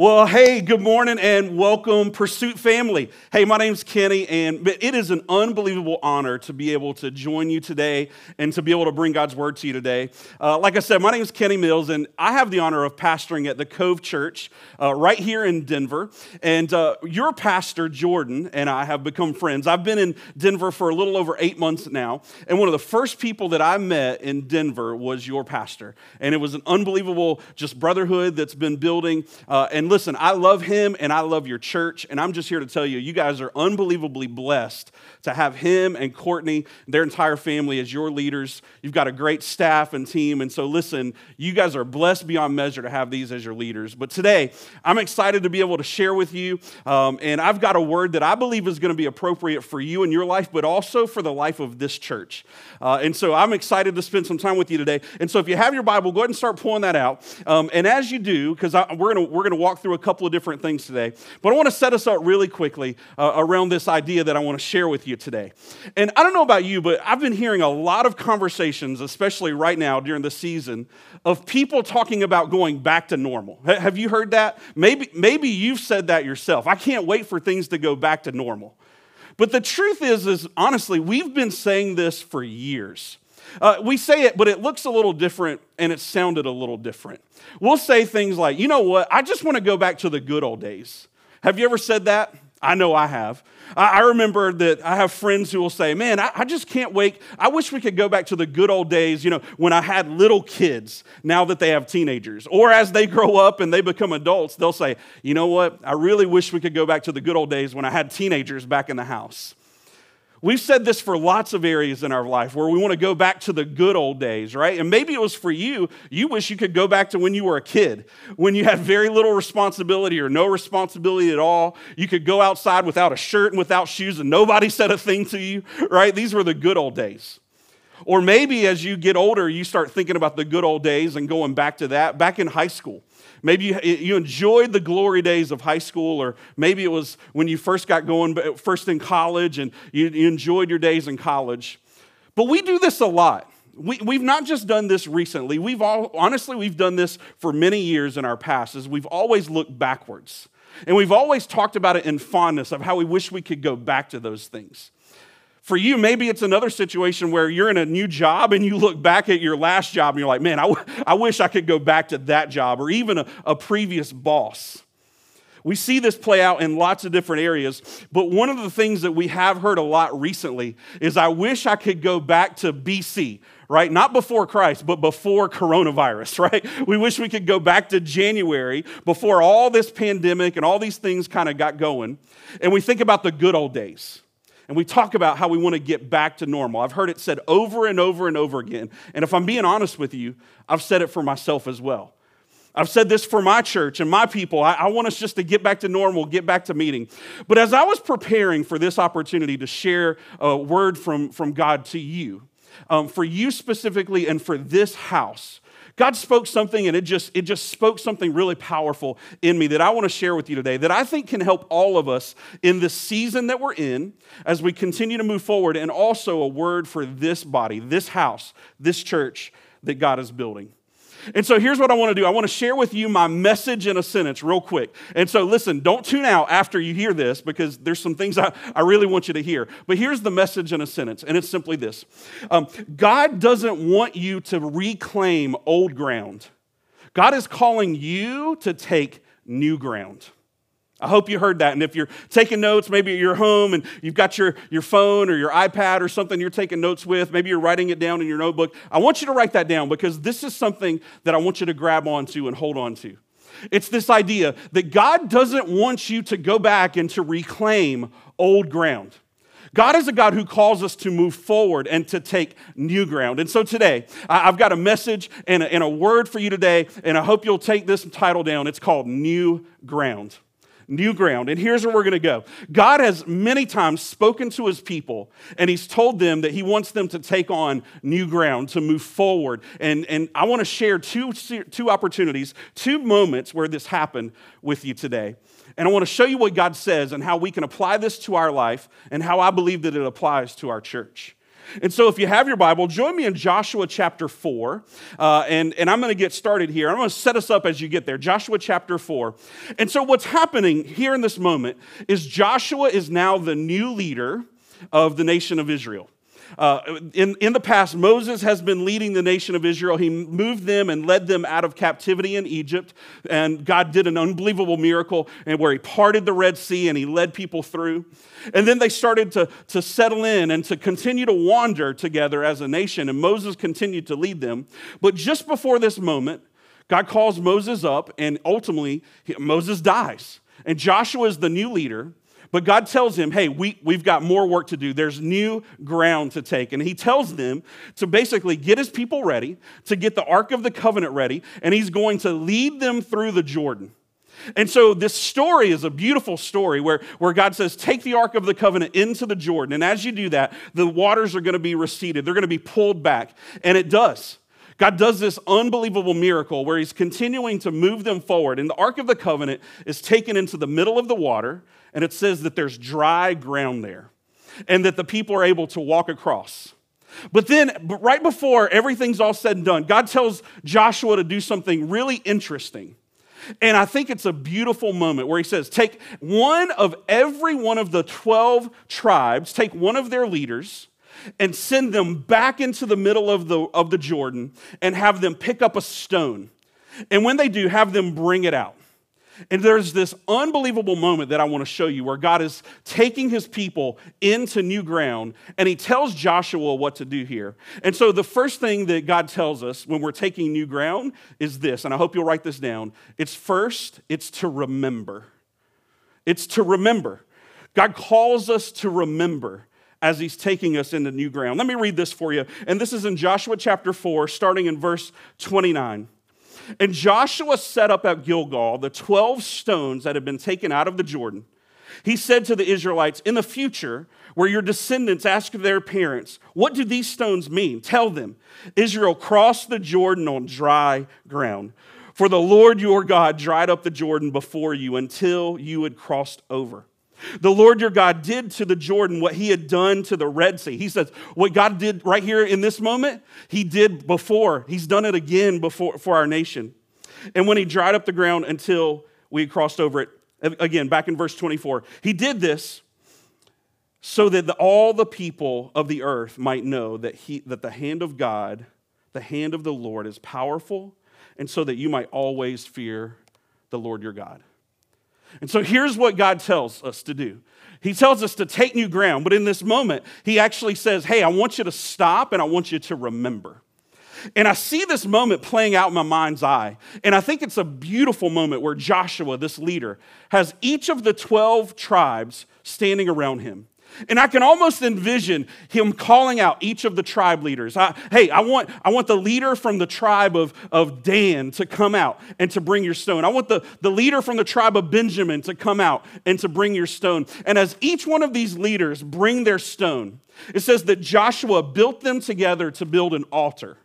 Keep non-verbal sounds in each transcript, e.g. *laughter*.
Well, hey, good morning and welcome, Pursuit family. Hey, my name's Kenny, and it is an unbelievable honor to be able to join you today and to be able to bring God's word to you today. Uh, like I said, my name is Kenny Mills, and I have the honor of pastoring at the Cove Church uh, right here in Denver. And uh, your pastor, Jordan, and I have become friends. I've been in Denver for a little over eight months now, and one of the first people that I met in Denver was your pastor. And it was an unbelievable just brotherhood that's been building. Uh, listen, I love him and I love your church. And I'm just here to tell you, you guys are unbelievably blessed to have him and Courtney, their entire family, as your leaders. You've got a great staff and team. And so, listen, you guys are blessed beyond measure to have these as your leaders. But today, I'm excited to be able to share with you. Um, and I've got a word that I believe is going to be appropriate for you and your life, but also for the life of this church. Uh, and so, I'm excited to spend some time with you today. And so, if you have your Bible, go ahead and start pulling that out. Um, and as you do, because we're going we're to walk through a couple of different things today, but I want to set us up really quickly uh, around this idea that I want to share with you today. And I don't know about you, but I've been hearing a lot of conversations, especially right now during the season, of people talking about going back to normal. H- have you heard that? Maybe, maybe you've said that yourself. I can't wait for things to go back to normal. But the truth is, is honestly, we've been saying this for years. Uh, we say it, but it looks a little different and it sounded a little different. We'll say things like, you know what, I just want to go back to the good old days. Have you ever said that? I know I have. I, remember that I have friends who will say, Man, I, I, just can't wait. I wish we could go back to the good old days, you know, when I had little kids now that they have teenagers. Or as they grow up and they become adults, they'll say, You know what? I really wish we could go back to the good old days when I had teenagers back in the house. We've said this for lots of areas in our life where we want to go back to the good old days, right? And maybe it was for you, you wish you could go back to when you were a kid, when you had very little responsibility or no responsibility at all. You could go outside without a shirt and without shoes and nobody said a thing to you, right? These were the good old days. Or maybe as you get older, you start thinking about the good old days and going back to that, back in high school. Maybe you, you enjoyed the glory days of high school, or maybe it was when you first got going, first in college, and you, you enjoyed your days in college. But we do this a lot. We, we've not just done this recently. We've all, honestly, we've done this for many years in our past, as we've always looked backwards. And we've always talked about it in fondness of how we wish we could go back to those things. For you, maybe it's another situation where you're in a new job and you look back at your last job and you're like, man, I, w- I wish I could go back to that job or even a, a previous boss. We see this play out in lots of different areas, but one of the things that we have heard a lot recently is I wish I could go back to BC, right? Not before Christ, but before coronavirus, *laughs* right? We wish we could go back to January before all this pandemic and all these things kind of got going. And we think about the good old days and we talk about how we want to get back to normal. I've heard it said over and over and over again. And if I'm being honest with you, I've said it for myself as well. I've said this for my church and my people. I, I, want us just to get back to normal, get back to meeting. But as I was preparing for this opportunity to share a word from, from God to you, um, for you specifically and for this house, God spoke something and it just, it just spoke something really powerful in me that I want to share with you today that I think can help all of us in the season that we're in as we continue to move forward, and also a word for this body, this house, this church that God is building. And so here's what I want to do I want to share with you my message in a sentence, real quick. And so listen, don't tune out after you hear this because there's some things I, I really want you to hear. But here's the message in a sentence, and it's simply this um, God doesn't want you to reclaim old ground, God is calling you to take new ground. I hope you heard that. And if you're taking notes, maybe at your home and you've got your, your phone or your iPad or something you're taking notes with, maybe you're writing it down in your notebook, I want you to write that down because this is something that I want you to grab onto and hold on to. It's this idea that God doesn't want you to go back and to reclaim old ground. God is a God who calls us to move forward and to take new ground. And so today, I've got a message and a, and a word for you today, and I hope you'll take this title down. It's called New Ground new ground. And here's where we're going to go God has many times spoken to his people, and he's told them that he wants them to take on new ground, to move forward. And, and I want to share two, two opportunities, two moments where this happened with you today. And I want to show you what God says and how we can apply this to our life and how I believe that it applies to our church. And so, if you have your Bible, join me in Joshua chapter 4. Uh, and, and I'm going to get started here. I'm going to set us up as you get there. Joshua chapter 4. And so, what's happening here in this moment is Joshua is now the new leader of the nation of Israel. Uh, in, in the past, Moses has been leading the nation of Israel. He moved them and led them out of captivity in Egypt. And God did an unbelievable miracle and where he parted the Red Sea and he led people through. And then they started to, to settle in and to continue to wander together as a nation. And Moses continued to lead them. But just before this moment, God calls Moses up, and ultimately, Moses dies. And Joshua is the new leader. But God tells him, hey, we, we've got more work to do. There's new ground to take. And he tells them to basically get his people ready, to get the Ark of the Covenant ready, and he's going to lead them through the Jordan. And so this story is a beautiful story where, where God says, Take the Ark of the Covenant into the Jordan. And as you do that, the waters are going to be receded, they're going to be pulled back. And it does. God does this unbelievable miracle where He's continuing to move them forward. And the Ark of the Covenant is taken into the middle of the water, and it says that there's dry ground there and that the people are able to walk across. But then, right before everything's all said and done, God tells Joshua to do something really interesting. And I think it's a beautiful moment where he says, Take one of every one of the 12 tribes, take one of their leaders, and send them back into the middle of the, of the Jordan and have them pick up a stone. And when they do, have them bring it out. And there's this unbelievable moment that I want to show you where God is taking his people into new ground and he tells Joshua what to do here. And so the first thing that God tells us when we're taking new ground is this, and I hope you'll write this down. It's first, it's to remember. It's to remember. God calls us to remember as he's taking us into new ground. Let me read this for you. And this is in Joshua chapter 4, starting in verse 29. And Joshua set up at Gilgal the 12 stones that had been taken out of the Jordan. He said to the Israelites, In the future, where your descendants ask their parents, What do these stones mean? Tell them, Israel crossed the Jordan on dry ground. For the Lord your God dried up the Jordan before you until you had crossed over. The Lord your God did to the Jordan what he had done to the Red Sea. He says, What God did right here in this moment, he did before. He's done it again before for our nation. And when he dried up the ground until we crossed over it, again, back in verse 24, he did this so that the, all the people of the earth might know that, he, that the hand of God, the hand of the Lord, is powerful, and so that you might always fear the Lord your God. And so here's what God tells us to do. He tells us to take new ground, but in this moment, he actually says, Hey, I want you to stop and I want you to remember. And I see this moment playing out in my mind's eye. And I think it's a beautiful moment where Joshua, this leader, has each of the 12 tribes standing around him. And I can almost envision him calling out each of the tribe leaders. I, hey, I want, I want the leader from the tribe of, of Dan to come out and to bring your stone. I want the, the leader from the tribe of Benjamin to come out and to bring your stone. And as each one of these leaders bring their stone, it says that Joshua built them together to build an altar.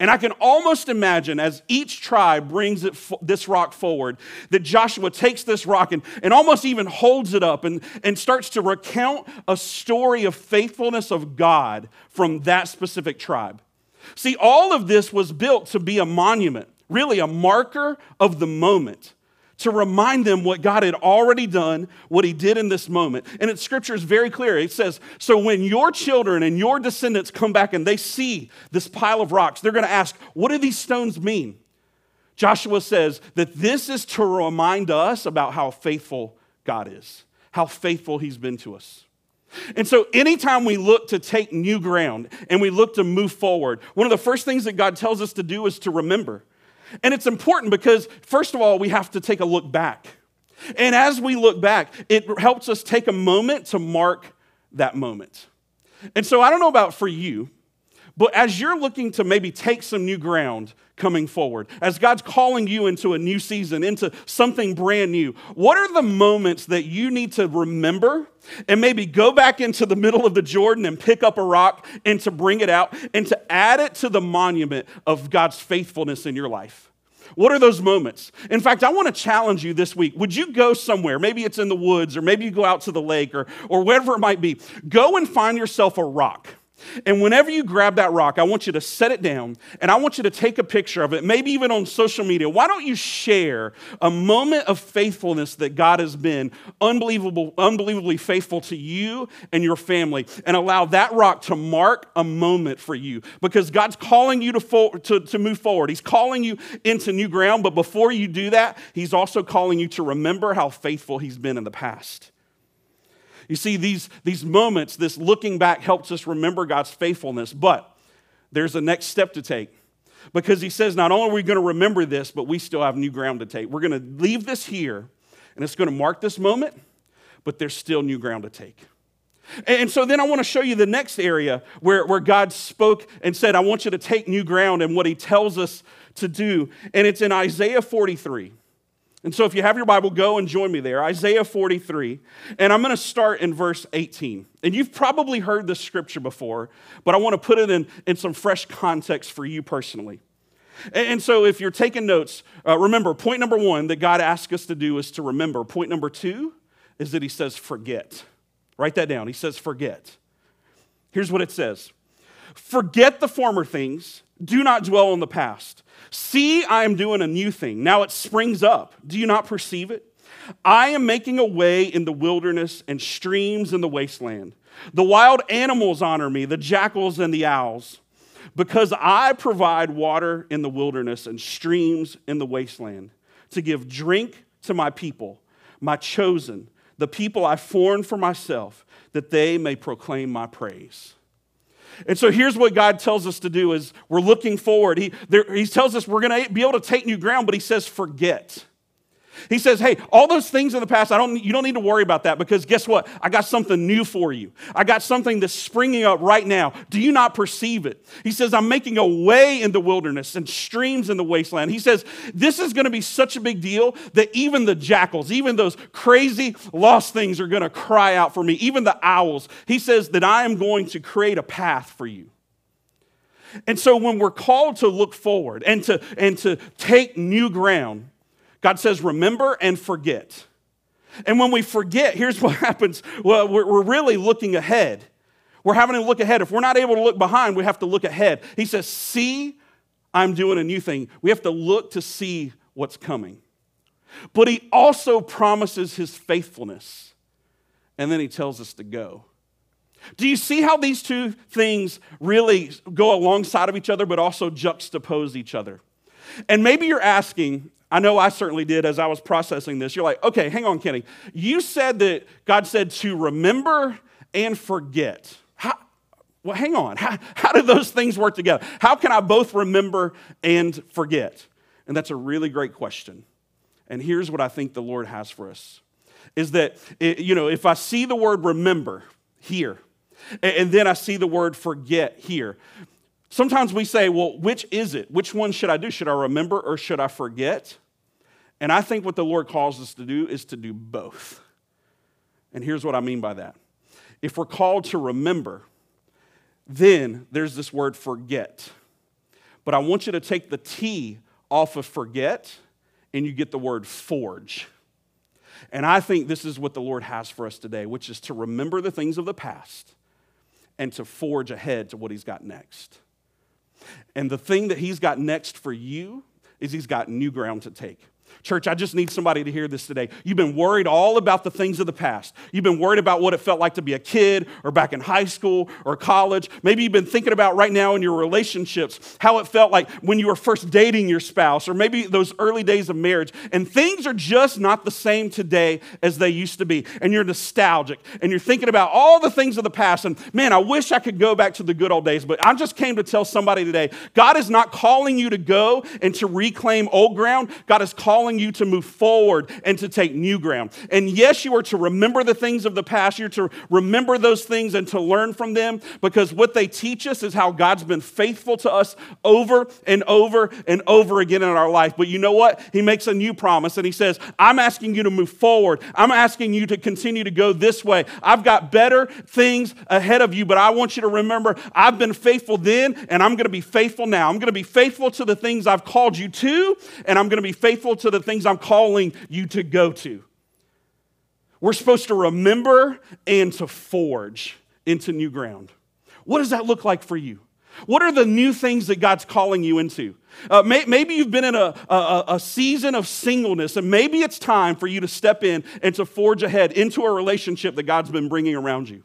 And I can almost imagine as each tribe brings it, this rock forward, that Joshua takes this rock and, and almost even holds it up and, and starts to recount a story of faithfulness of God from that specific tribe. See, all of this was built to be a monument, really a marker of the moment to remind them what God had already done, what He did in this moment. And its scripture is very clear. It says, So when your children and your descendants come back and they see this pile of rocks, they're going to ask, What do these stones mean? Joshua says that this is to remind us about how faithful God is, how faithful He's been to us. And so, anytime we look to take new ground and we look to move forward, one of the first things that God tells us to do is to remember. And it's important because, first of all, we have to take a look back. And as we look back, it helps us take a moment to mark that moment. And so I don't know about for you, but as you're looking to maybe take some new ground coming forward, as God's calling you into a new season, into something brand new, what are the moments that you need to remember and maybe go back into the middle of the Jordan and pick up a rock and to bring it out and to add it to the monument of God's faithfulness in your life? What are those moments? In fact, I want to challenge you this week. Would you go somewhere? Maybe it's in the woods, or maybe you go out to the lake, or, or wherever it might be. Go and find yourself a rock And whenever you grab that rock, I want you to set it down and I want you to take a picture of it, maybe even on social media. Why don't you share a moment of faithfulness that God has been unbelievable, unbelievably faithful to you and your family and allow that rock to mark a moment for you because God's calling you to, fo- to, to move forward. He's calling you into new ground, but before you do that, He's also calling you to remember how faithful He's been in the past. You see, these, these moments, this looking back helps us remember God's faithfulness, but there's a next step to take. Because he says, not only are we going to remember this, but we still have new ground to take. We're going to leave this here, and it's going to mark this moment, but there's still new ground to take. And so then I want to show you the next area where, where God spoke and said, I want you to take new ground and what he tells us to do. And it's in Isaiah 43. And so if you have your Bible, go and join me there, Isaiah 43. And I'm going to start in verse 18. And you've probably heard this scripture before, but I want to put it in, in some fresh context for you personally. And so if you're taking notes, uh, remember point number one that God asks us to do is to remember. Point number two is that He says, forget. Write that down. He says, forget. Here's what it says Forget the former things, do not dwell on the past. See, I am doing a new thing. Now it springs up. Do you not perceive it? I am making a way in the wilderness and streams in the wasteland. The wild animals honor me, the jackals and the owls, because I provide water in the wilderness and streams in the wasteland to give drink to my people, my chosen, the people I formed for myself, that they may proclaim my praise. And so here's what God tells us to do is we're looking forward. He, there, he tells us we're going to be able to take new ground, but he says forget. He says, Hey, all those things in the past, I don't, you don't need to worry about that because guess what? I got something new for you. I got something that's springing up right now. Do you not perceive it? He says, I'm making a way in the wilderness and streams in the wasteland. He says, This is going to be such a big deal that even the jackals, even those crazy lost things are going to cry out for me, even the owls. He says that I am going to create a path for you. And so when we're called to look forward and to, and to take new ground, God says, remember and forget. And when we forget, here's *laughs* what happens well, we're really looking ahead. We're having to look ahead. If we're not able to look behind, we have to look ahead. He says, See, I'm doing a new thing. We have to look to see what's coming. But he also promises his faithfulness. And then he tells us to go. Do you see how these two things really go alongside of each other, but also juxtapose each other? And maybe you're asking, I know I certainly did as I was processing this. You're like, okay, hang on, Kenny. You said that God said to remember and forget. How, well, hang on. How, how do those things work together? How can I both remember and forget? And that's a really great question. And here's what I think the Lord has for us is that, eh, you know, if I see the word remember here, and then I see the word forget here, Sometimes we say, well, which is it? Which one should I do? Should I remember or should I forget? And I think what the Lord calls us to do is to do both. And here's what I mean by that. If we're called to remember, then there's this word forget. But I want you to take the T off of forget and you get the word forge. And I think this is what the Lord has for us today, which is to remember the things of the past and to forge ahead to what He's got next. And the thing that he's got next for you is he's got new ground to take. Church, I just need somebody to hear this today. You've been worried all about the things of the past. You've been worried about what it felt like to be a kid or back in high school or college. Maybe you've been thinking about right now in your relationships how it felt like when you were first dating your spouse or maybe those early days of marriage. And things are just not the same today as they used to be. And you're nostalgic and you're thinking about all the things of the past. And man, I wish I could go back to the good old days. But I just came to tell somebody today God is not calling you to go and to reclaim old ground, God is calling calling you to move forward and to take new ground. And yes, you are to remember the things of the past. You're to remember those things and to learn from them because what they teach us is how God's been faithful to us over and over and over again in our life. But you know what? He makes a new promise and he says, I'm asking you to move forward. I'm asking you to continue to go this way. I've got better things ahead of you, but I want you to remember I've been faithful then and I'm going to be faithful now. I'm going to be faithful to the things I've called you to, and I'm going to be faithful to the the things I'm calling you to go to. We're supposed to remember and to forge into new ground. What does that look like for you? What are the new things that God's calling you into? Uh, may, maybe you've been in a, a, a, season of singleness, and maybe it's time for you to step in and to forge ahead into a relationship that God's been bringing around you.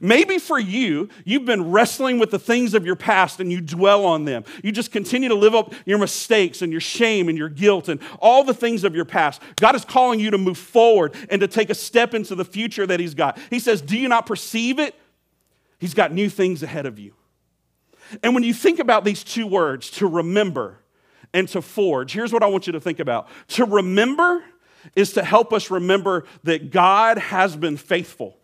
Maybe for you, you've been wrestling with the things of your past and you dwell on them. You just continue to live up your mistakes and your shame and your guilt and all the things of your past. God is calling you to move forward and to take a step into the future that He's got. He says, Do you not perceive it? He's got new things ahead of you. And when you think about these two words, to remember and to forge, here's what I want you to think about. To remember is to help us remember that God has been faithful.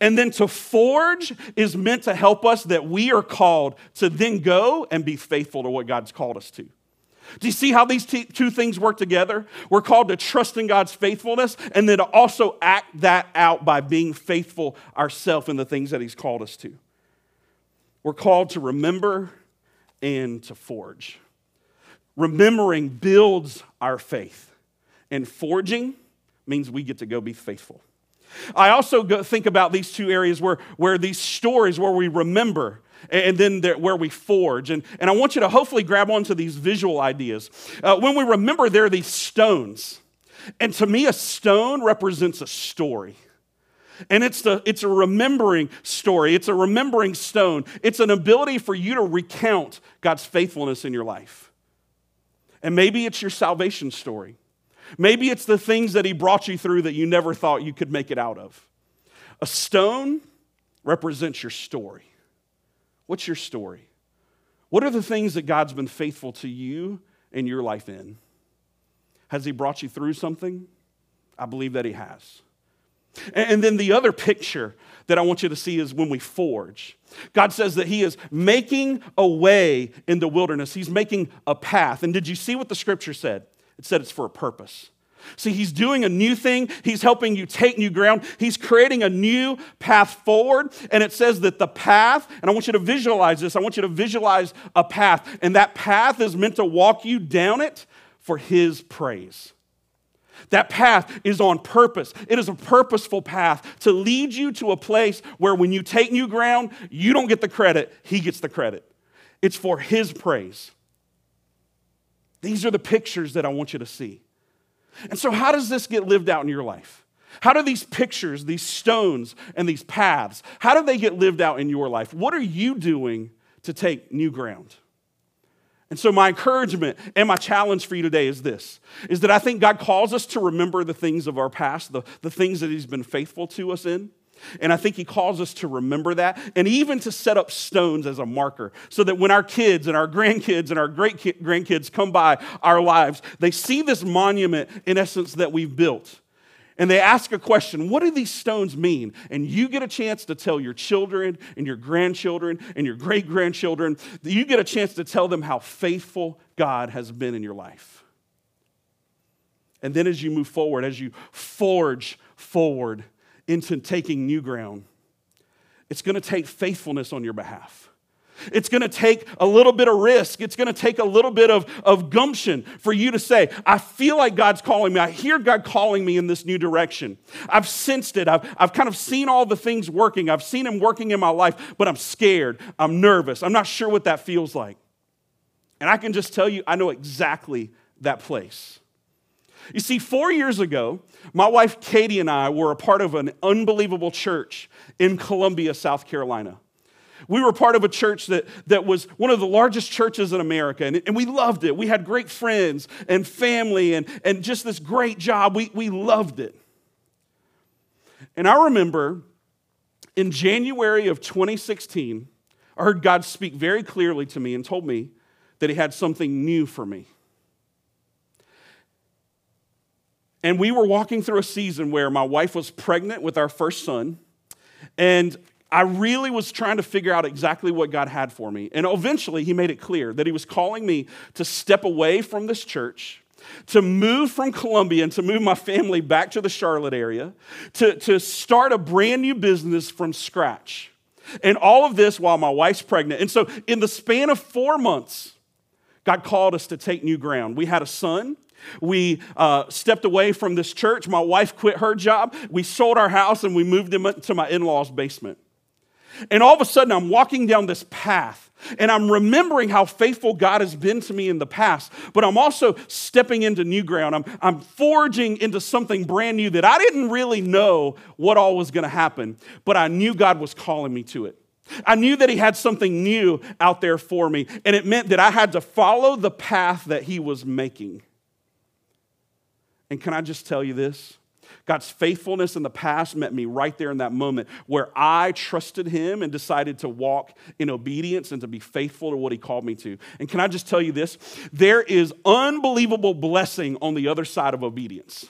And then to forge is meant to help us that we are called to then go and be faithful to what God's called us to. Do you see how these two things work together? We're called to trust in God's faithfulness and then to also act that out by being faithful ourselves in the things that He's called us to. We're called to remember and to forge. Remembering builds our faith, and forging means we get to go be faithful. I also think about these two areas where, where these stories, where we remember, and then where we forge. And, and I want you to hopefully grab onto these visual ideas. Uh, when we remember, there are these stones. And to me, a stone represents a story. And it's, the, it's a remembering story, it's a remembering stone. It's an ability for you to recount God's faithfulness in your life. And maybe it's your salvation story. Maybe it's the things that He brought you through that you never thought you could make it out of. A stone represents your story. What's your story? What are the things that God's been faithful to you in your life in? Has He brought you through something? I believe that He has. And then the other picture that I want you to see is when we forge. God says that He is making a way in the wilderness, He's making a path. And did you see what the scripture said? It said it's for a purpose. See, he's doing a new thing. He's helping you take new ground. He's creating a new path forward. And it says that the path, and I want you to visualize this, I want you to visualize a path. And that path is meant to walk you down it for his praise. That path is on purpose. It is a purposeful path to lead you to a place where when you take new ground, you don't get the credit, he gets the credit. It's for his praise. These are the pictures that I want you to see. And so, how does this get lived out in your life? How do these pictures, these stones, and these paths, how do they get lived out in your life? What are you doing to take new ground? And so my encouragement and my challenge for you today is this is that I think God calls us to remember the things of our past, the, the things that He's been faithful to us in. And I think he calls us to remember that and even to set up stones as a marker so that when our kids and our grandkids and our great grandkids come by our lives, they see this monument in essence that we've built. And they ask a question What do these stones mean? And you get a chance to tell your children and your grandchildren and your great grandchildren, you get a chance to tell them how faithful God has been in your life. And then as you move forward, as you forge forward, into taking new ground. It's going to take faithfulness on your behalf. It's going to take a little bit of risk. It's going to take a little bit of, of gumption for you to say, I feel like God's calling me. I hear God calling me in this new direction. I've sensed it. I've, I've kind of seen all the things working. I've seen Him working in my life, but I'm scared. I'm nervous. I'm not sure what that feels like. And I can just tell you, I know exactly that place. You see, four years ago, my wife Katie and I were a part of an unbelievable church in Columbia, South Carolina. We were part of a church that, that was one of the largest churches in America, and, and we loved it. We had great friends and family and, and just this great job. We, we loved it. And I remember in January of 2016, I heard God speak very clearly to me and told me that He had something new for me. And we were walking through a season where my wife was pregnant with our first son. And I really was trying to figure out exactly what God had for me. And eventually, He made it clear that He was calling me to step away from this church, to move from Columbia and to move my family back to the Charlotte area, to, to start a brand new business from scratch. And all of this while my wife's pregnant. And so, in the span of four months, God called us to take new ground. We had a son. We uh, stepped away from this church. My wife quit her job. We sold our house and we moved into my in law's basement. And all of a sudden, I'm walking down this path and I'm remembering how faithful God has been to me in the past, but I'm also stepping into new ground. I'm, I'm forging into something brand new that I didn't really know what all was going to happen, but I knew God was calling me to it. I knew that He had something new out there for me, and it meant that I had to follow the path that He was making. And can I just tell you this? God's faithfulness in the past met me right there in that moment where I trusted Him and decided to walk in obedience and to be faithful to what He called me to. And can I just tell you this? There is unbelievable blessing on the other side of obedience.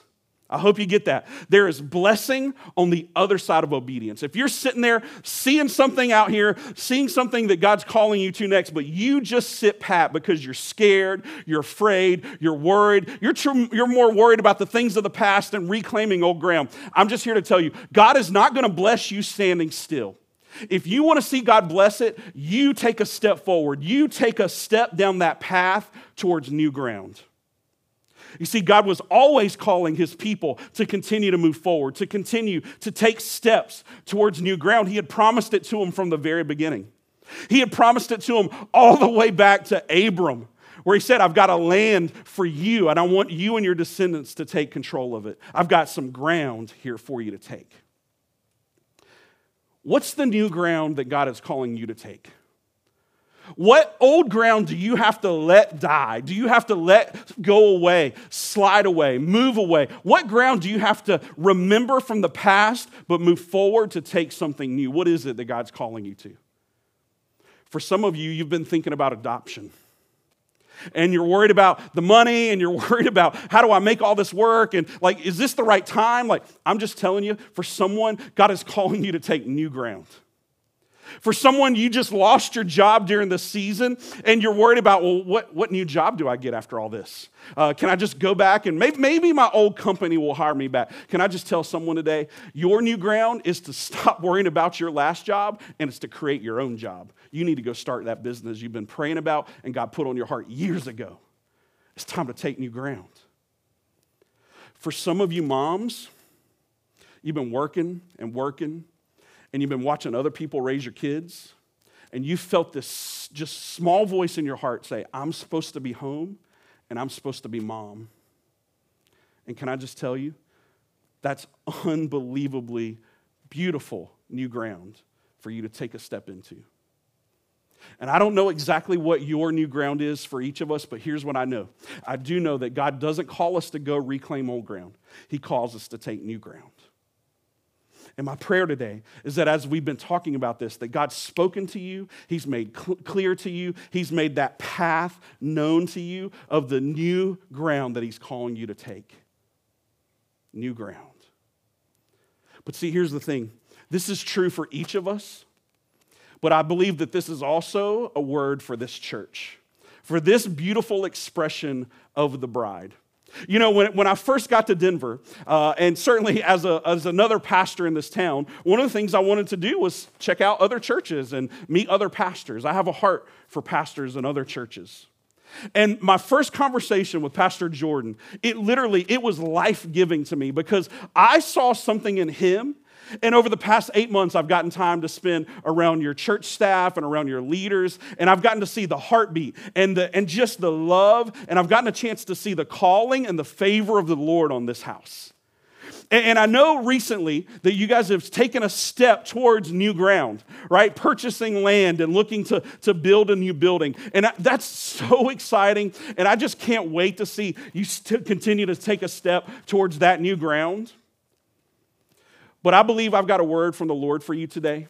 I hope you get that. There is blessing on the other side of obedience. If you're sitting there seeing something out here, seeing something that God's calling you to next, but you just sit pat because you're scared, you're afraid, you're worried, you're, tr- you're more worried about the things of the past and reclaiming old ground, I'm just here to tell you God is not going to bless you standing still. If you want to see God bless it, you take a step forward. You take a step down that path towards new ground. You see, God was always calling his people to continue to move forward, to continue to take steps towards new ground. He had promised it to them from the very beginning. He had promised it to them all the way back to Abram, where he said, I've got a land for you, and I want you and your descendants to take control of it. I've got some ground here for you to take. What's the new ground that God is calling you to take? What old ground do you have to let die? Do you have to let go away, slide away, move away? What ground do you have to remember from the past but move forward to take something new? What is it that God's calling you to? For some of you, you've been thinking about adoption. And you're worried about the money and you're *laughs* worried about how do I make all this work and like, is this the right time? Like, I'm just telling you, for someone, God is calling you to take new ground. For someone, you just lost your job during the season and you're worried about, well, what, what new job do I get after all this? Uh, can I just go back and maybe, maybe my old company will hire me back? Can I just tell someone today, your new ground is to stop worrying about your last job and it's to create your own job. You need to go start that business you've been praying about and God put on your heart years ago. It's time to take new ground. For some of you moms, you've been working and working and you've been watching other people raise your kids, and you felt this just small voice in your heart say, I'm supposed to be home and I'm supposed to be mom. And can I just tell you, that's unbelievably beautiful new ground for you to take a step into. And I don't know exactly what your new ground is for each of us, but here's what I know. I do know that God doesn't call us to go reclaim old ground, He calls us to take new ground. And my prayer today is that as we've been talking about this, that God's spoken to you, He's made cl- clear to you, He's made that path known to you of the new ground that He's calling you to take. New ground. But see, here's the thing this is true for each of us, but I believe that this is also a word for this church, for this beautiful expression of the bride. You know, when, when I first got to Denver, uh, and certainly as, a, as another pastor in this town, one of the things I wanted to do was check out other churches and meet other pastors. I have a heart for pastors and other churches. And my first conversation with Pastor Jordan, it literally, it was life-giving to me because I saw something in him and over the past eight months, I've gotten time to spend around your church staff and around your leaders, and I've gotten to see the heartbeat and, the, and just the love, and I've gotten a chance to see the calling and the favor of the Lord on this house. And, I know recently that you guys have taken a step towards new ground, right? Purchasing land and looking to, to build a new building. And that's so *laughs* exciting, and I just can't wait to see you continue to take a step towards that new ground. But I believe I've got a word from the Lord for you today.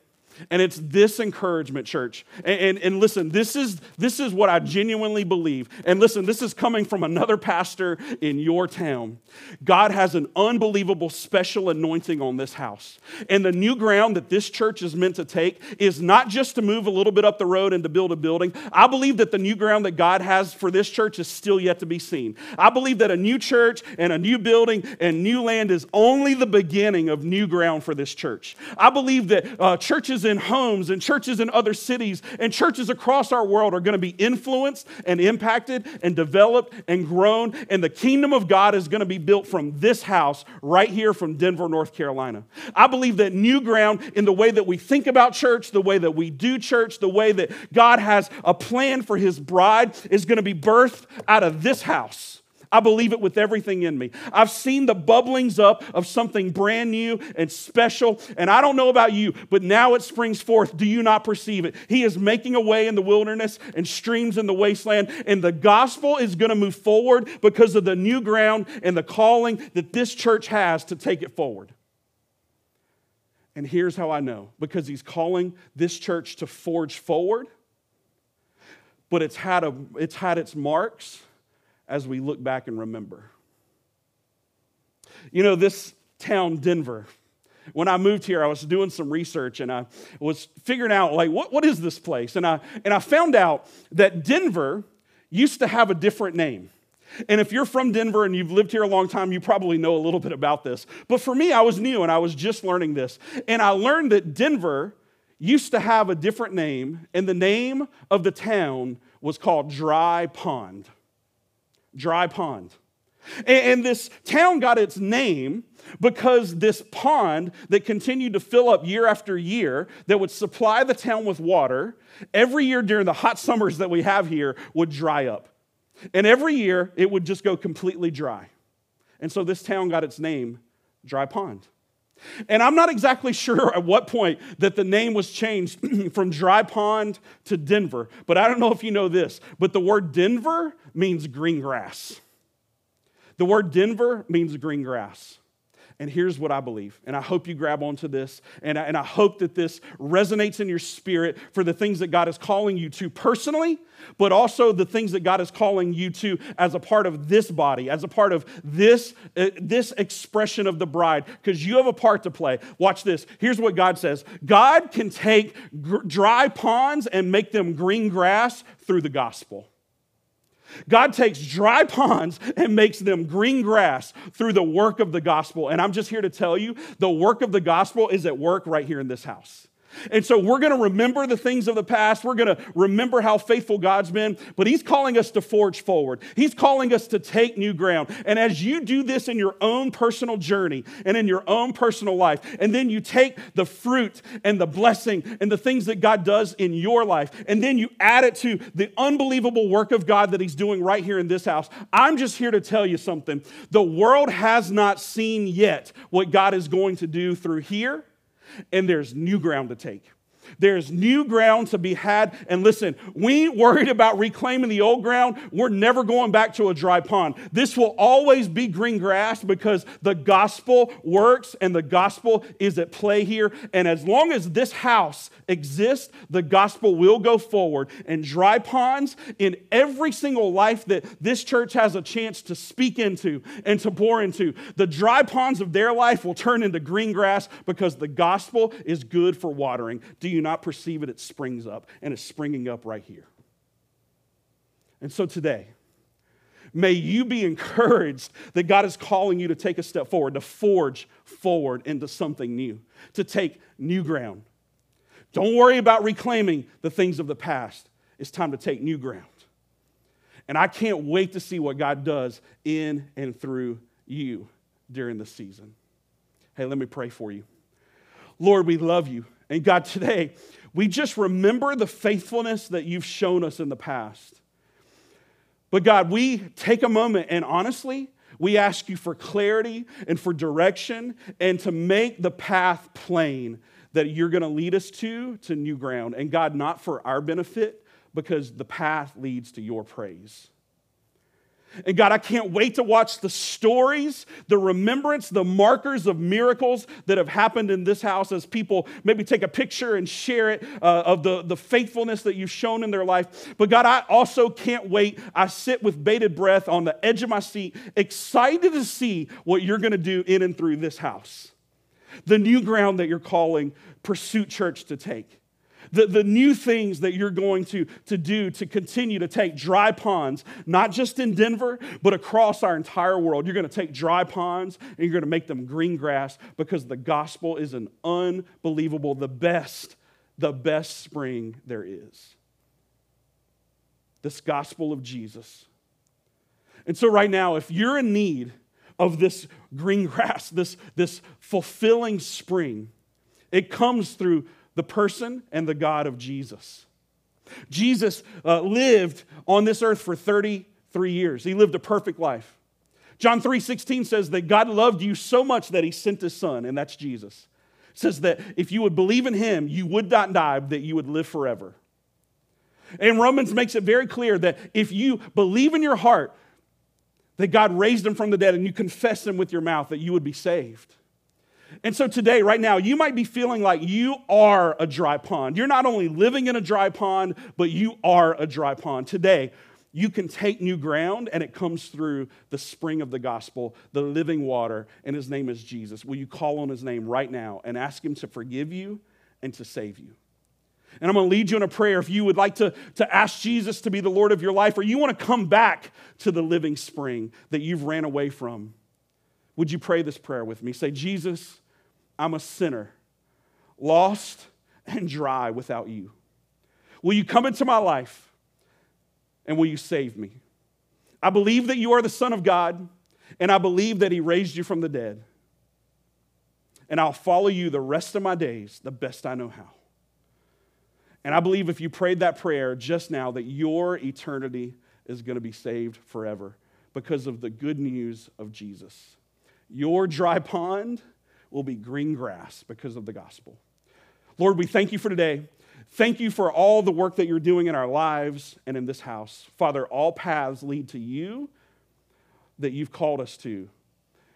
And it's this encouragement, church. And, and, and, listen, this is, this is what I genuinely believe. And listen, this is coming from another pastor in your town. God has an unbelievable special anointing on this house. And the new ground that this church is meant to take is not just to move a little bit up the road and to build a building. I believe that the new ground that God has for this church is still yet to be seen. I believe that a new church and a new building and new land is only the beginning of new ground for this church. I believe that uh, churches in homes and churches in other cities and churches across our world are going to be influenced and impacted and developed and grown. And the kingdom of God is going to be built from this house right here from Denver, North Carolina. I believe that new ground in the way that we think about church, the way that we do church, the way that God has a plan for his bride is going to be birthed out of this house. I believe it with everything in me. I've seen the bubblings up of something brand new and special. And I don't know about you, but now it springs forth. Do you not perceive it? He is making a way in the wilderness and streams in the wasteland. And the gospel is going to move forward because of the new ground and the calling that this church has to take it forward. And here's how I know because he's calling this church to forge forward, but it's had, a, it's had its marks as we look back and remember. You know, this town, Denver, when I moved here, I was doing some research and I was figuring out, like, what, what is this place? And I, and I found out that Denver used to have a different name. And if you're from Denver and you've lived here a long time, you probably know a little bit about this. But for me, I was new and I was just learning this. And I learned that Denver used to have a different name, and the name of the town was called Dry Pond dry pond. And this town got its name because this pond that continued to fill up year after year, that would supply the town with water, every year during the hot summers that we have here, would dry up. And every year it would just go completely dry. And so this town got its name, Dry Pond. And I'm not exactly sure at what point that the name was changed *clears throat* from Dry Pond to Denver, but I don't know if you know this, but the word Denver means green grass. The word Denver means green grass. And here's what I believe. And I hope you grab onto this. And I, and I hope that this resonates in your spirit for the things that God is calling you to personally, but also the things that God is calling you to as a part of this body, as a part of this, uh, this expression of the bride, because you have a part to play. Watch this. Here's what God says God can take gr- dry ponds and make them green grass through the gospel. God takes dry *laughs* ponds and makes them green grass through the work of the gospel. And I'm just here to tell you the work of the gospel is at work right here in this house. And so we're going to remember the things of the past. We're going to remember how faithful God's been, but He's calling us to forge forward. He's calling us to take new ground. And as you do this in your own personal journey and in your own personal life, and then you take the fruit and the blessing and the things that God does in your life, and then you add it to the unbelievable work of God that He's doing right here in this house, I'm just here to tell you something. The world has not seen yet what God is going to do through here and there's new ground to take. There's new ground to be had. And listen, we ain't worried about reclaiming the old ground. We're never going back to a dry pond. This will always be green grass because the gospel works and the gospel is at play here. And as long as this house exists, the gospel will go forward. And dry ponds in every single life that this church has a chance to speak into and to pour into, the dry ponds of their life will turn into green grass because the gospel is good for watering. Do you not perceive it, it springs up, and it's springing up right here. And so today, may you be encouraged that God is calling you to take a step forward, to forge forward into something new, to take new ground. Don't worry about reclaiming the things of the past. It's time to take new ground. And I can't wait to see what God does in and through you during this season. Hey, let me pray for you. Lord, we love you. And God, today, we just remember the faithfulness that you've shown us in the past. But God, we take a moment and honestly, we ask you for clarity and for direction and to make the path plain that you're going to lead us to to new ground. And God, not for our benefit, because the path leads to your praise. And God, I can't wait to watch the stories, the remembrance, the markers of miracles that have happened in this house as people maybe take a picture and share it uh, of the, the faithfulness that you've shown in their life. But God, I also can't wait. I sit with bated breath on the edge of my seat, excited to see what you're going to do in and through this house. The new ground that you're calling Pursuit Church to take the, the new things that you're going to, to do to continue to take dry ponds, not just in Denver, but across our entire world. You're going to take dry ponds and you're going to make them green grass because the gospel is an unbelievable, the best the best spring there is. This gospel of Jesus. And so, right now, if you're in need of this green *laughs* grass, this, this fulfilling spring, it comes through the person and the God of Jesus. Jesus uh, lived on this earth for 33 years. He lived a perfect life. John 3:16 says that God loved you so much that he sent his son, and that's Jesus. It says that if you would believe in him, you would not die, that you would live forever. And Romans makes it very clear that if you believe in your heart that God raised him from the dead and you confess him with your mouth, that you would be saved. And so today, right now, you might be feeling like you are a dry pond. You're not only living in a dry pond, but you are a dry pond. Today, you can take new ground, and it comes through the spring of the gospel, the living water, and his name is Jesus. Will you call on his name right now and ask him to forgive you and to save you? And I'm going to lead you in a prayer if you would like to, to ask Jesus to be the Lord of your life, or you want to come back to the living spring that you've ran away from. Would you pray this prayer with me? Say, Jesus, I'm a sinner, lost and dry without you. Will you come into my life and will you save me? I believe that you are the Son of God, and I believe that He raised you from the dead. And I'll follow you the rest of my days the best I know how. And I believe if you prayed that prayer just now, that your eternity is going to be saved forever because of the good news of Jesus. Your dry pond will be green grass because of the gospel. Lord, we thank you for today. Thank you for all the work that you're doing in our lives and in this house. Father, all paths lead to you that you've called us to.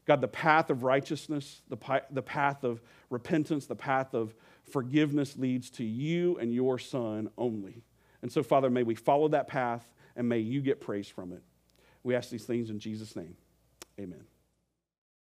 God, the path of righteousness, the, the path of repentance, the path of forgiveness leads to you and your Son only. And so, Father, may we follow that path and may you get praise from it. We ask these things in Jesus' name. Amen.